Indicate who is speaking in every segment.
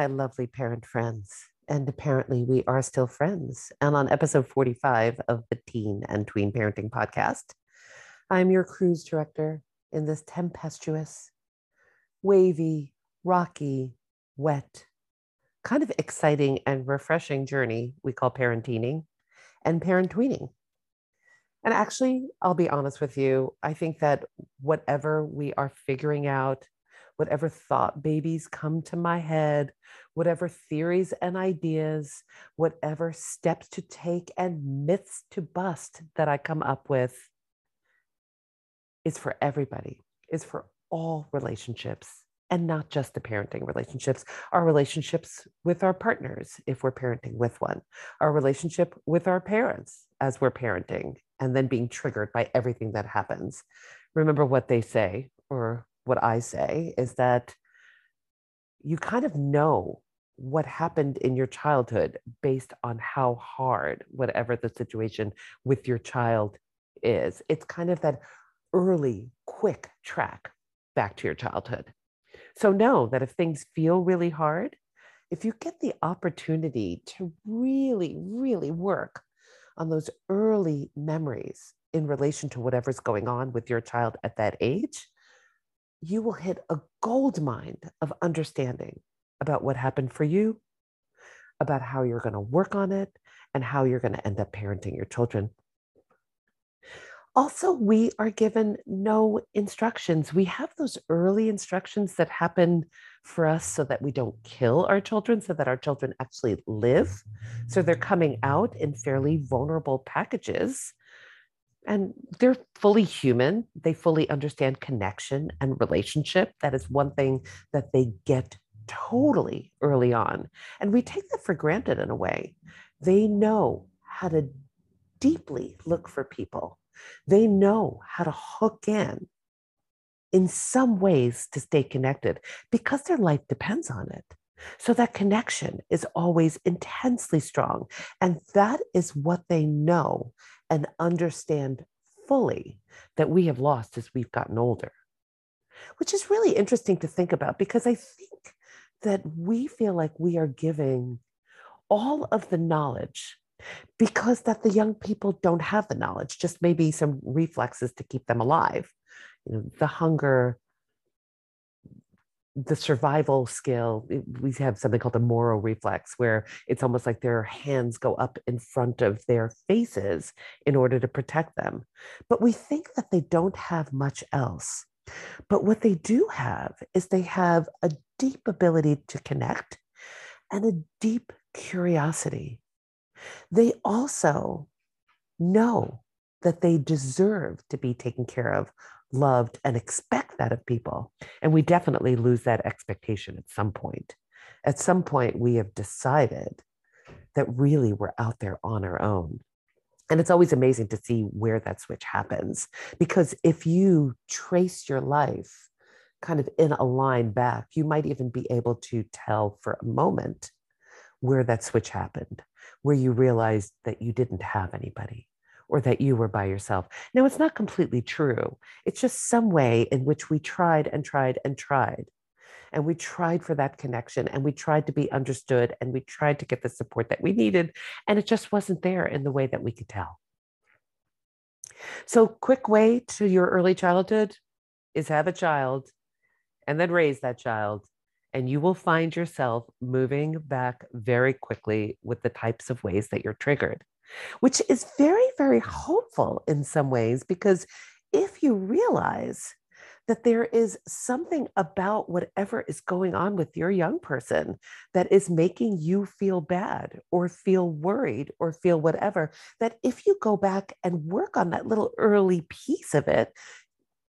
Speaker 1: My lovely parent friends. And apparently, we are still friends. And on episode 45 of the Teen and Tween Parenting Podcast, I'm your cruise director in this tempestuous, wavy, rocky, wet, kind of exciting and refreshing journey we call parenteening and parent tweening. And actually, I'll be honest with you, I think that whatever we are figuring out, whatever thought babies come to my head, whatever theories and ideas, whatever steps to take and myths to bust that I come up with is for everybody, is for all relationships and not just the parenting relationships, our relationships with our partners, if we're parenting with one, our relationship with our parents as we're parenting, and then being triggered by everything that happens. Remember what they say, or what I say, is that you kind of know what happened in your childhood based on how hard whatever the situation with your child is. It's kind of that early, quick track back to your childhood. So know that if things feel really hard, if you get the opportunity to really, really work on those early memories in relation to whatever's going on with your child at that age, you will hit a gold mine of understanding about what happened for you, about how you're going to work on it, and how you're going to end up parenting your children also, we are given no instructions. We have those early instructions that happen for us so that we don't kill our children, so that our children actually live. So they're coming out in fairly vulnerable packages. And they're fully human. They fully understand connection and relationship. That is one thing that they get totally early on. And we take that for granted in a way. They know how to deeply look for people they know how to hook in in some ways to stay connected because their life depends on it. So that connection is always intensely strong. And that is what they know and understand fully that we have lost as we've gotten older, which is really interesting to think about because I think that we feel like we are giving all of the knowledge because that the young people don't have the knowledge just maybe some reflexes to keep them alive you know the hunger the survival skill eh, we have something called a Moro reflex where it's almost like their hands go up in front of their faces in order to protect them. But we think that they don't have much else. But what they do have is they have a deep ability to connect and a deep curiosity. They also know that they deserve to be taken care of, loved, and expect that of people. And we definitely lose that expectation at some point. At some point, we have decided that really we're out there on our own. And it's always amazing to see where that switch happens. Because if you trace your life kind of in a line back, you might even be able to tell for a moment where that switch happened where you realized that you didn't have anybody or that you were by yourself. Now, it's not completely true. It's just some way in which we tried and tried and tried. And we tried for that connection and we tried to be understood and we tried to get the support that we needed. And it just wasn't there in the way that we could tell. So, quick way to your early childhood is have a child and then raise that child and you will find yourself moving back very quickly with the types of ways that you're triggered, which is very, very hopeful in some ways because if you realize that there is something about whatever is going on with your young person that is making you feel bad or feel worried or feel whatever, that if you go back and work on that little early piece of it,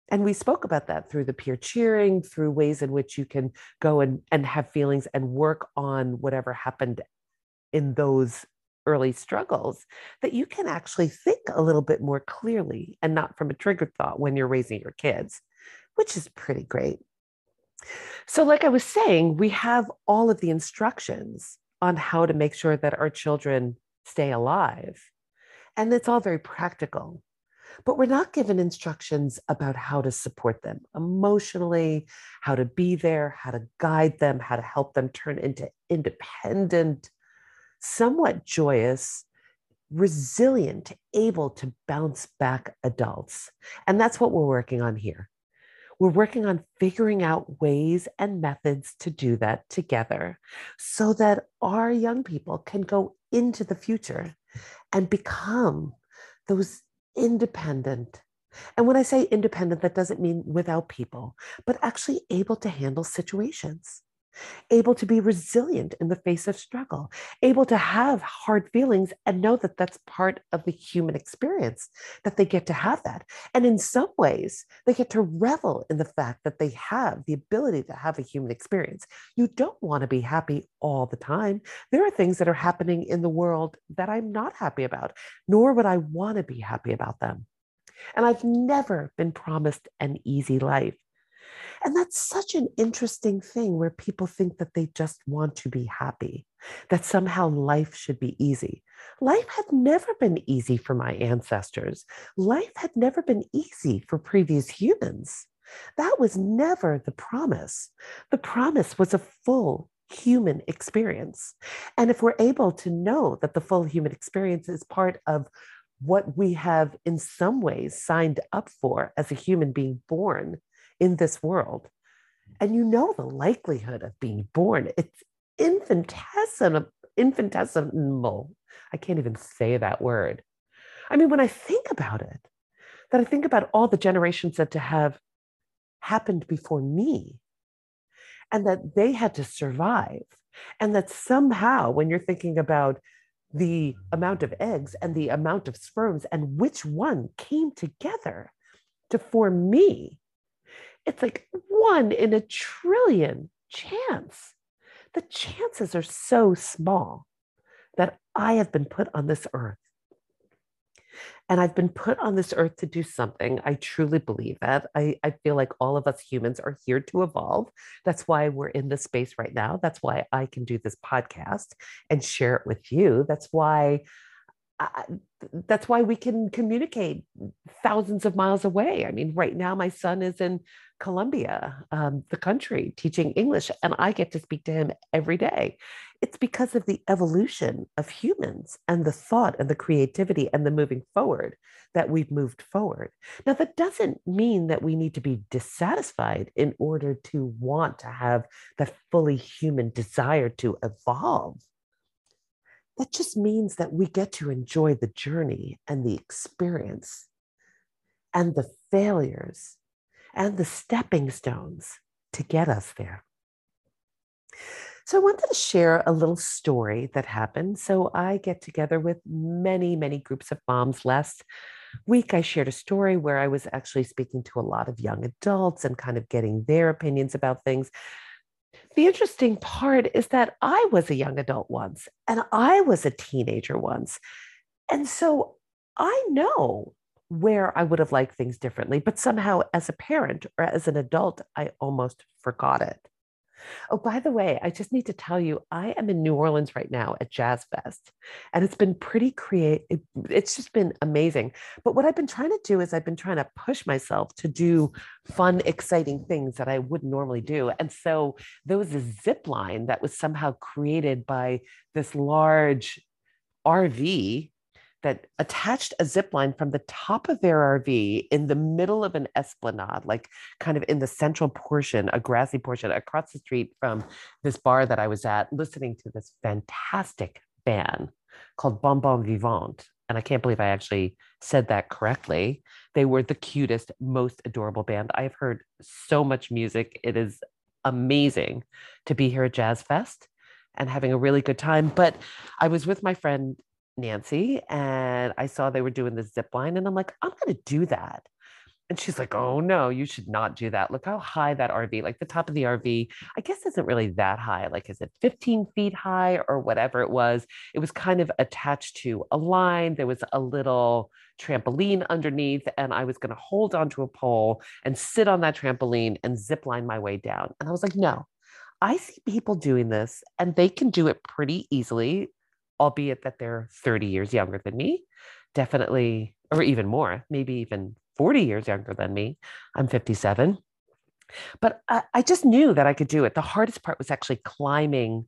Speaker 1: and we spoke about that through the peer cheering through ways in which you can go and, and have feelings and work on whatever happened in those early struggles that you can actually think a little bit more clearly and not from a triggered thought when you're raising your kids which is pretty great. So like i was saying we have all of the instructions on how to make sure that our children stay alive and it's all very practical but we're not given instructions about how to support them emotionally, how to be there, how to guide them, how to help them turn into independent, somewhat joyous, resilient, able to bounce back adults. And that's what we're working on here. We're working on figuring out ways and methods to do that together so that our young people can go into the future and become those independent. And when I say independent, that doesn't mean without people, but actually able to handle situations, able to be resilient in the face of struggle, able to have hard feelings and know that that's part of the human experience, that they get to have that. And in some ways, they get to revel in the fact that they have the ability to have a human experience. You don't want to be happy all the time. There are things that are happening in the world that I'm not happy about, nor would I want to be happy about them. And I've never been promised an easy life. And that's such an interesting thing where people think that they just want to be happy, that somehow life should be easy. Life had never been easy for my ancestors. Life had never been easy for previous humans. That was never the promise. The promise was a full human experience. And if we're able to know that the full human experience is part of what we have in some ways signed up for as a human being born in this world. And you know the likelihood of being born, it's infinitesimal, infinitesimal. I can't even say that word. I mean, when I think about it, that I think about all the generations that to have happened before me and that they had to survive. And that somehow, when you're thinking about the amount of eggs and the amount of sperms and which one came together to form me, it's like one in a trillion chance. The chances are so small that I have been put on this earth. And I've been put on this earth to do something. I truly believe that. I, I feel like all of us humans are here to evolve. That's why we're in this space right now. That's why I can do this podcast and share it with you. That's why I, that's why we can communicate thousands of miles away. I mean, right now, my son is in Colombia, um, the country, teaching English, and I get to speak to him every day. It's because of the evolution of humans and the thought and the creativity and the moving forward that we've moved forward. Now, that doesn't mean that we need to be dissatisfied in order to want to have that fully human desire to evolve that just means that we get to enjoy the journey and the experience and the failures and the stepping stones to get us there. So, I wanted to share a little story that happened. So, I get together with many, many groups of moms. Last week, I shared a story where I was actually speaking to a lot of young adults and kind of getting their opinions about things the interesting part is that I was a young adult once and I was a teenager once. And so I know where I would have liked things differently, but somehow as a parent or as an adult, I almost forgot it. Oh, by the way, I just need to tell you, I am in New Orleans right now at Jazz Fest, and it's been pretty creative. It, it's just been amazing. But what I've been trying to do is I've been trying to push myself to do fun, exciting things that I wouldn't normally do. And so there was a zip line that was somehow created by this large RV that attached a zip line from the top of their RV in the middle of an esplanade, like kind of in the central portion, a grassy portion across the street from this bar that I was at, listening to this fantastic band called Bon Bon Vivant. And I can't believe I actually said that correctly. They were the cutest, most adorable band. I've heard so much music. It is amazing to be here at Jazz Fest and having a really good time. But I was with my friend Nancy and I saw they were doing the zip line and I'm like, I'm going to do that. And she's like, oh no, you should not do that. Look how high that RV, like the top of the RV, I guess isn't really that high. Like, is it 15 feet high or whatever it was? It was kind of attached to a line. There was a little trampoline underneath, and I was going to hold onto a pole and sit on that trampoline and zip line my way down. And I was like, no, I see people doing this and they can do it pretty easily albeit that they're 30 years younger than me, definitely or even more, maybe even 40 years younger than me. I'm 57. But I, I just knew that I could do it. The hardest part was actually climbing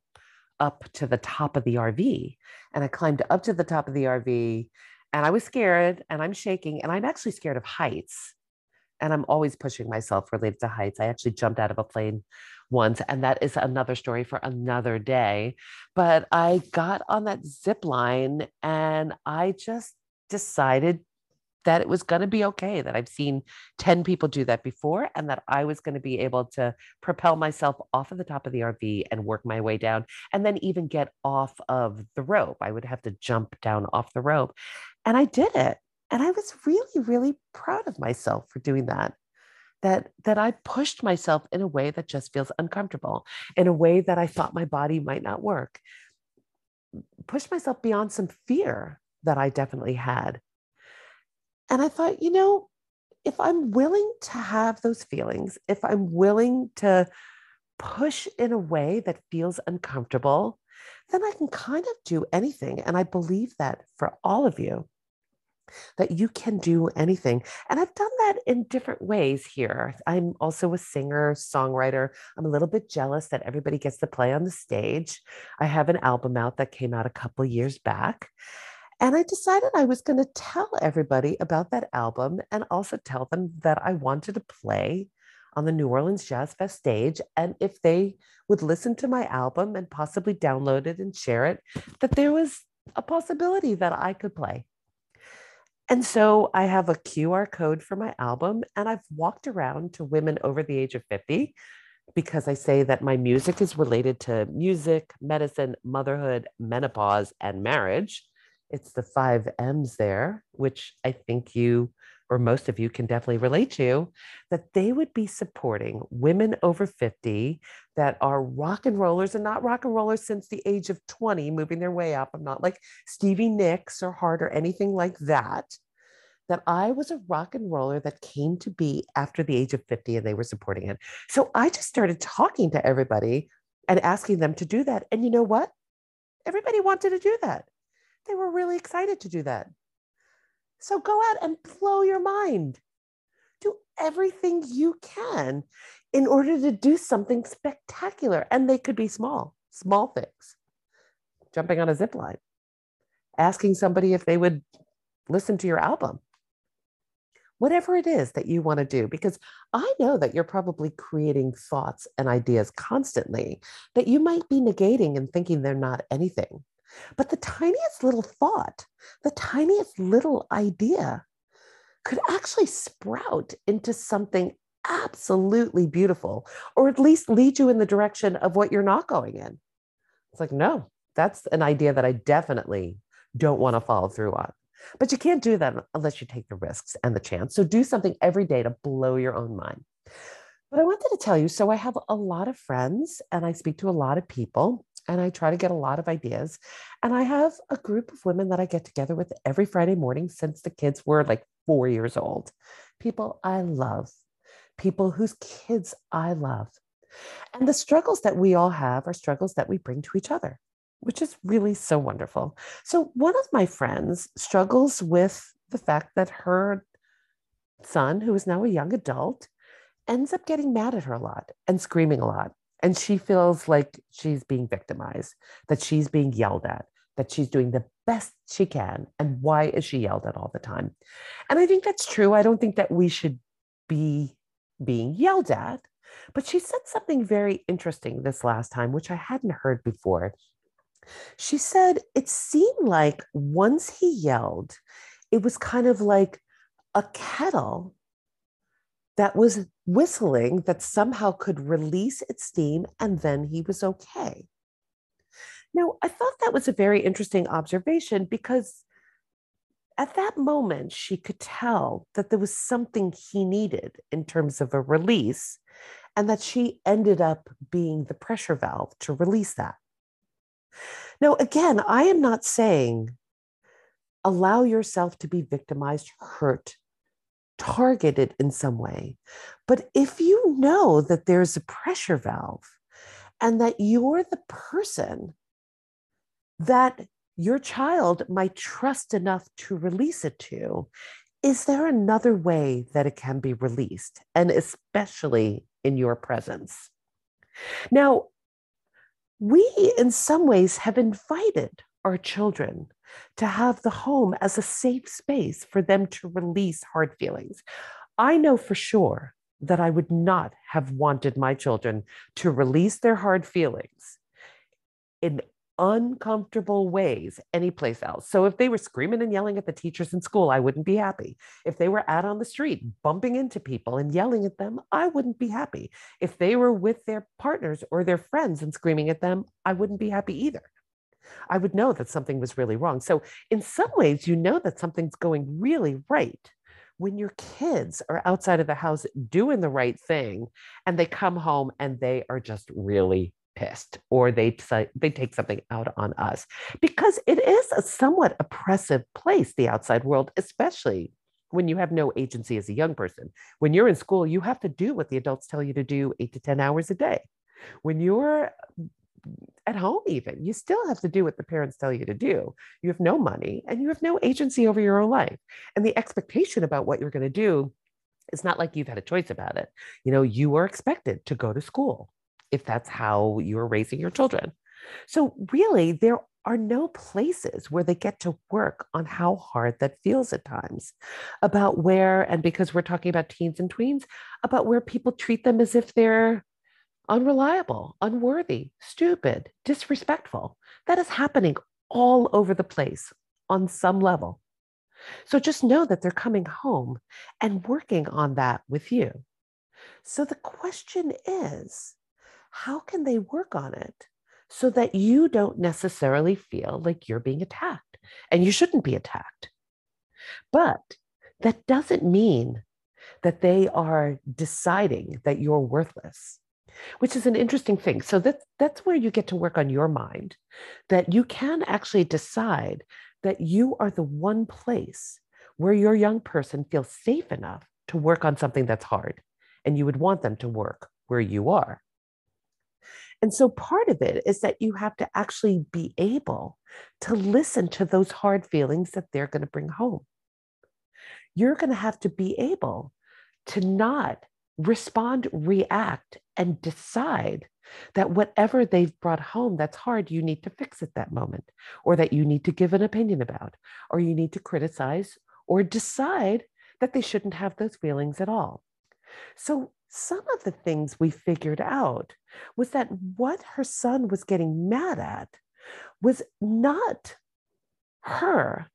Speaker 1: up to the top of the RV. And I climbed up to the top of the RV and I was scared and I'm shaking and I'm actually scared of heights. And I'm always pushing myself related to heights. I actually jumped out of a plane once, and that is another story for another day. But I got on that zip line and I just decided that it was going to be okay, that I've seen 10 people do that before, and that I was going to be able to propel myself off of the top of the RV and work my way down, and then even get off of the rope. I would have to jump down off the rope. And I did it. And I was really, really proud of myself for doing that. That, that I pushed myself in a way that just feels uncomfortable, in a way that I thought my body might not work. Pushed myself beyond some fear that I definitely had. And I thought, you know, if I'm willing to have those feelings, if I'm willing to push in a way that feels uncomfortable, then I can kind of do anything. And I believe that for all of you, that you can do anything. And I've done that in different ways here. I'm also a singer, songwriter. I'm a little bit jealous that everybody gets to play on the stage. I have an album out that came out a couple years back. And I decided I was going to tell everybody about that album and also tell them that I wanted to play on the New Orleans Jazz Fest stage. And if they would listen to my album and possibly download it and share it, that there was a possibility that I could play. And so I have a QR code for my album, and I've walked around to women over the age of 50 because I say that my music is related to music, medicine, motherhood, menopause, and marriage. It's the five M's there, which I think you or most of you can definitely relate to, that they would be supporting women over 50 that are rock and rollers and not rock and rollers since the age of 20, moving their way up. I'm not like Stevie Nicks or Heart or anything like that. That I was a rock and roller that came to be after the age of 50 and they were supporting it. So I just started talking to everybody and asking them to do that. And you know what? Everybody wanted to do that. They were really excited to do that. So go out and blow your mind. Do everything you can in order to do something spectacular. And they could be small, small things. Jumping on a zip line, asking somebody if they would listen to your album. Whatever it is that you want to do, because I know that you're probably creating thoughts and ideas constantly that you might be negating and thinking they're not anything. But the tiniest little thought, the tiniest little idea could actually sprout into something absolutely beautiful, or at least lead you in the direction of what you're not going in. It's like, no, that's an idea that I definitely don't want to follow through on. But you can't do that unless you take the risks and the chance. So do something every day to blow your own mind. But I wanted to tell you so I have a lot of friends and I speak to a lot of people and I try to get a lot of ideas. And I have a group of women that I get together with every Friday morning since the kids were like four years old. People I love, people whose kids I love. And the struggles that we all have are struggles that we bring to each other, which is really so wonderful. So, one of my friends struggles with the fact that her son, who is now a young adult, ends up getting mad at her a lot and screaming a lot and she feels like she's being victimized, that she's being yelled at, that she's doing the best she can. And why is she yelled at all the time? And I think that's true. I don't think that we should be being yelled at. But she said something very interesting this last time, which I hadn't heard before. She said it seemed like once he yelled, it was kind of like a kettle that was whistling that somehow could release its steam and then he was okay. Now, I thought that was a very interesting observation because at that moment, she could tell that there was something he needed in terms of a release, and that she ended up being the pressure valve to release that. Now, again, I am not saying allow yourself to be victimized, hurt, targeted in some way. But if you know that there's a pressure valve and that you're the person that your child might trust enough to release it to, is there another way that it can be released? And especially in your presence. Now, we in some ways have invited our children to have the home as a safe space for them to release hard feelings. I know for sure that I would not have wanted my children to release their hard feelings in uncomfortable ways anyplace else. So if they were screaming and yelling at the teachers in school, I wouldn't be happy. If they were out on the street bumping into people and yelling at them, I wouldn't be happy. If they were with their partners or their friends and screaming at them, I wouldn't be happy either. I would know that something was really wrong. So in some ways, you know that something's going really right when your kids are outside of the house doing the right thing and they come home and they are just really pissed or they they take something out on us. Because it is a somewhat oppressive place the outside world especially when you have no agency as a young person. When you're in school you have to do what the adults tell you to do 8 to 10 hours a day. When you're at home even. You still have to do what the parents tell you to do. You have no money and you have no agency over your own life. And the expectation about what you're going to do it's not like you've had a choice about it. You know you are expected to go to school if that's how you're raising your children. So, really, there are no places where they get to work on how hard that feels at times, about where, and because we're talking about teens and tweens, about where people treat them as if they're unreliable, unworthy, stupid, disrespectful. That is happening all over the place on some level. So just know that they're coming home and working on that with you. So the question is how can they work on it so that you don't necessarily feel like you're being attacked and you shouldn't be attacked? But that doesn't mean that they are deciding that you're worthless which is an interesting thing so that that's where you get to work on your mind that you can actually decide that you are the one place where your young person feels safe enough to work on something that's hard and you would want them to work where you are and so part of it is that you have to actually be able to listen to those hard feelings that they're going to bring home. You're going to have to be able to not respond, react, and decide that whatever they've brought home that's hard, you need to fix at that moment, or that you need to give an opinion about, or you need to criticize or decide that they shouldn't have those feelings at all. So some of the things we figured out was that what her son was getting mad at was not her,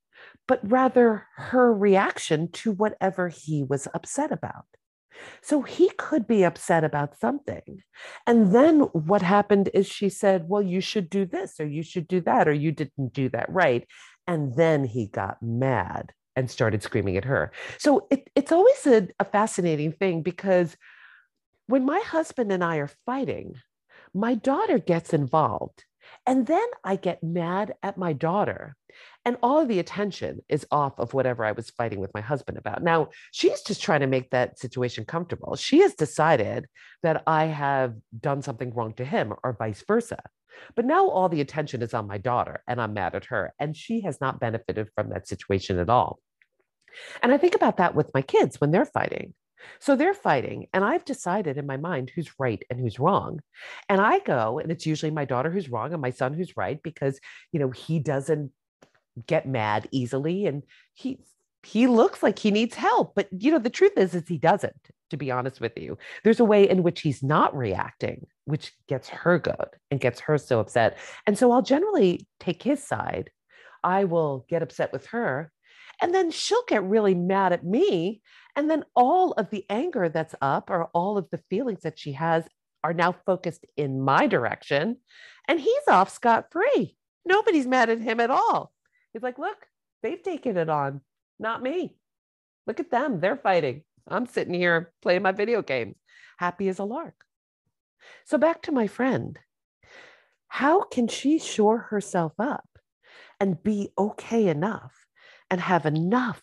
Speaker 1: but rather her reaction to whatever he was upset about. So he could be upset about something. And then what happened is she said, Well, you should do this, or you should do that, or you didn't do that right. And then he got mad and started screaming at her. So it, it's always a, a fascinating thing because when my husband and I are fighting, my daughter gets involved. And then I get mad at my daughter. And all of the attention is off of whatever I was fighting with my husband about. Now, she's just trying to make that situation comfortable. She has decided that I have done something wrong to him or vice versa. But now all the attention is on my daughter and I'm mad at her. And she has not benefited from that situation at all. And I think about that with my kids when they're fighting. So they're fighting, and I've decided in my mind who's right and who's wrong. And I go, and it's usually my daughter who's wrong and my son who's right because, you know, he doesn't get mad easily and he he looks like he needs help but you know the truth is is he doesn't to be honest with you. There's a way in which he's not reacting which gets her good and gets her so upset. And so i'll generally take his side. I will get upset with her and then she'll get really mad at me and then all of the anger that's up or all of the feelings that she has are now focused in my direction. And he's off scot free. Nobody's mad at him at all. He's like, look, they've taken it on, not me. Look at them. They're fighting. I'm sitting here playing my video games, happy as a lark. So back to my friend. How can she shore herself up and be okay enough and have enough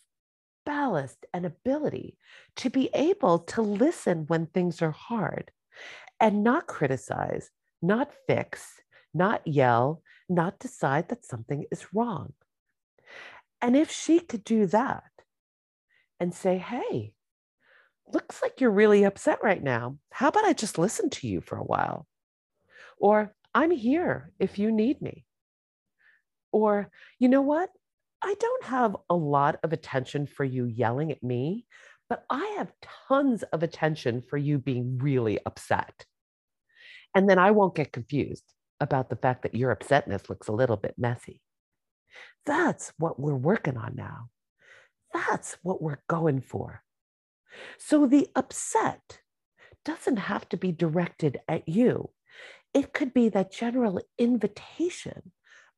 Speaker 1: ballast and ability to be able to listen when things are hard and not criticize, not fix, not yell, not decide that something is wrong. And if she could do that and say, hey, looks like you're really upset right now. How about I just listen to you for a while? Or I'm here if you need me. Or, you know what? I don't have a lot of attention for you yelling at me, but I have tons of attention for you being really upset. And then I won't get confused about the fact that your upsetness looks a little bit messy. That's what we're working on now. That's what we're going for. So the upset doesn't have to be directed at you. It could be that general invitation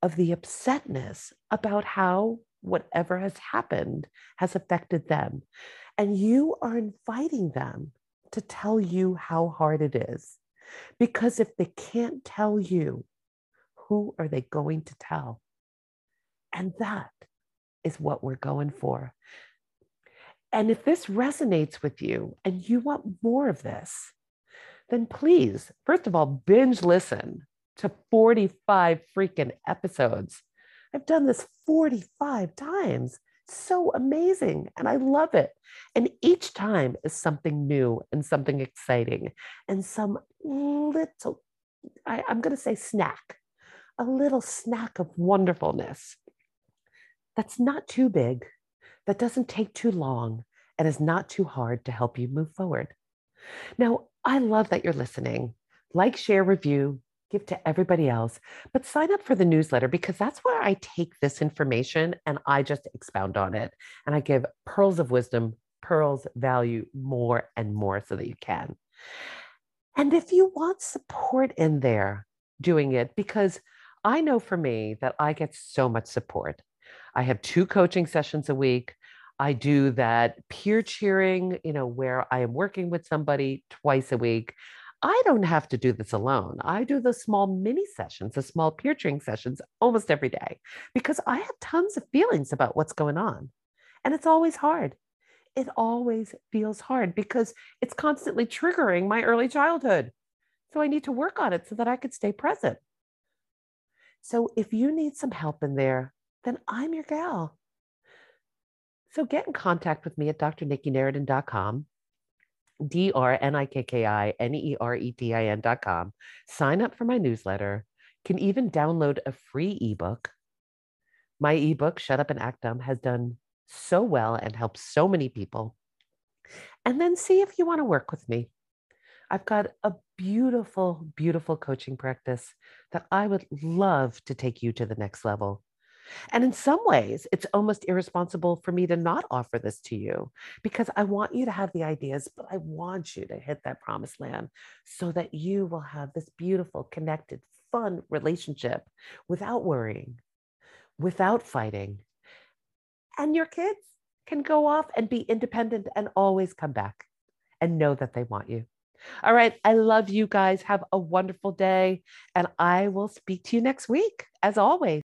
Speaker 1: of the upsetness about how whatever has happened has affected them. And you are inviting them to tell you how hard it is. Because if they can't tell you, who are they going to tell? And that is what we're going for. And if this resonates with you and you want more of this, then please, first of all, binge listen to 45 freaking episodes. I've done this 45 times. So amazing. And I love it. And each time is something new and something exciting and some little, I, I'm going to say snack, a little snack of wonderfulness that's not too big, that doesn't take too long, and is not too hard to help you move forward. Now, I love that you're listening. Like, share, review, give to everybody else, but sign up for the newsletter because that's where I take this information and I just expound on it. And I give pearls of wisdom, pearls value more and more so that you can. And if you want support in there doing it, because I know for me that I get so much support. I have two coaching sessions a week. I do that peer cheering, you know, where I am working with somebody twice a week. I don't have to do this alone. I do the small mini sessions, the small peer cheering sessions almost every day because I have tons of feelings about what's going on. And it's always hard. It always feels hard because it's constantly triggering my early childhood. So I need to work on it so that I could stay present. So if you need some help in there, then I'm your gal. So get in contact with me at drnikkineretin.com, D R N I K K I N E R E T I com. Sign up for my newsletter. Can even download a free ebook. My ebook, Shut Up and Act Dumb, has done so well and helped so many people. And then see if you want to work with me. I've got a beautiful, beautiful coaching practice that I would love to take you to the next level. And in some ways, it's almost irresponsible for me to not offer this to you because I want you to have the ideas, but I want you to hit that promised land so that you will have this beautiful, connected, fun relationship without worrying, without fighting. And your kids can go off and be independent and always come back and know that they want you. All right. I love you guys. Have a wonderful day. And I will speak to you next week, as always.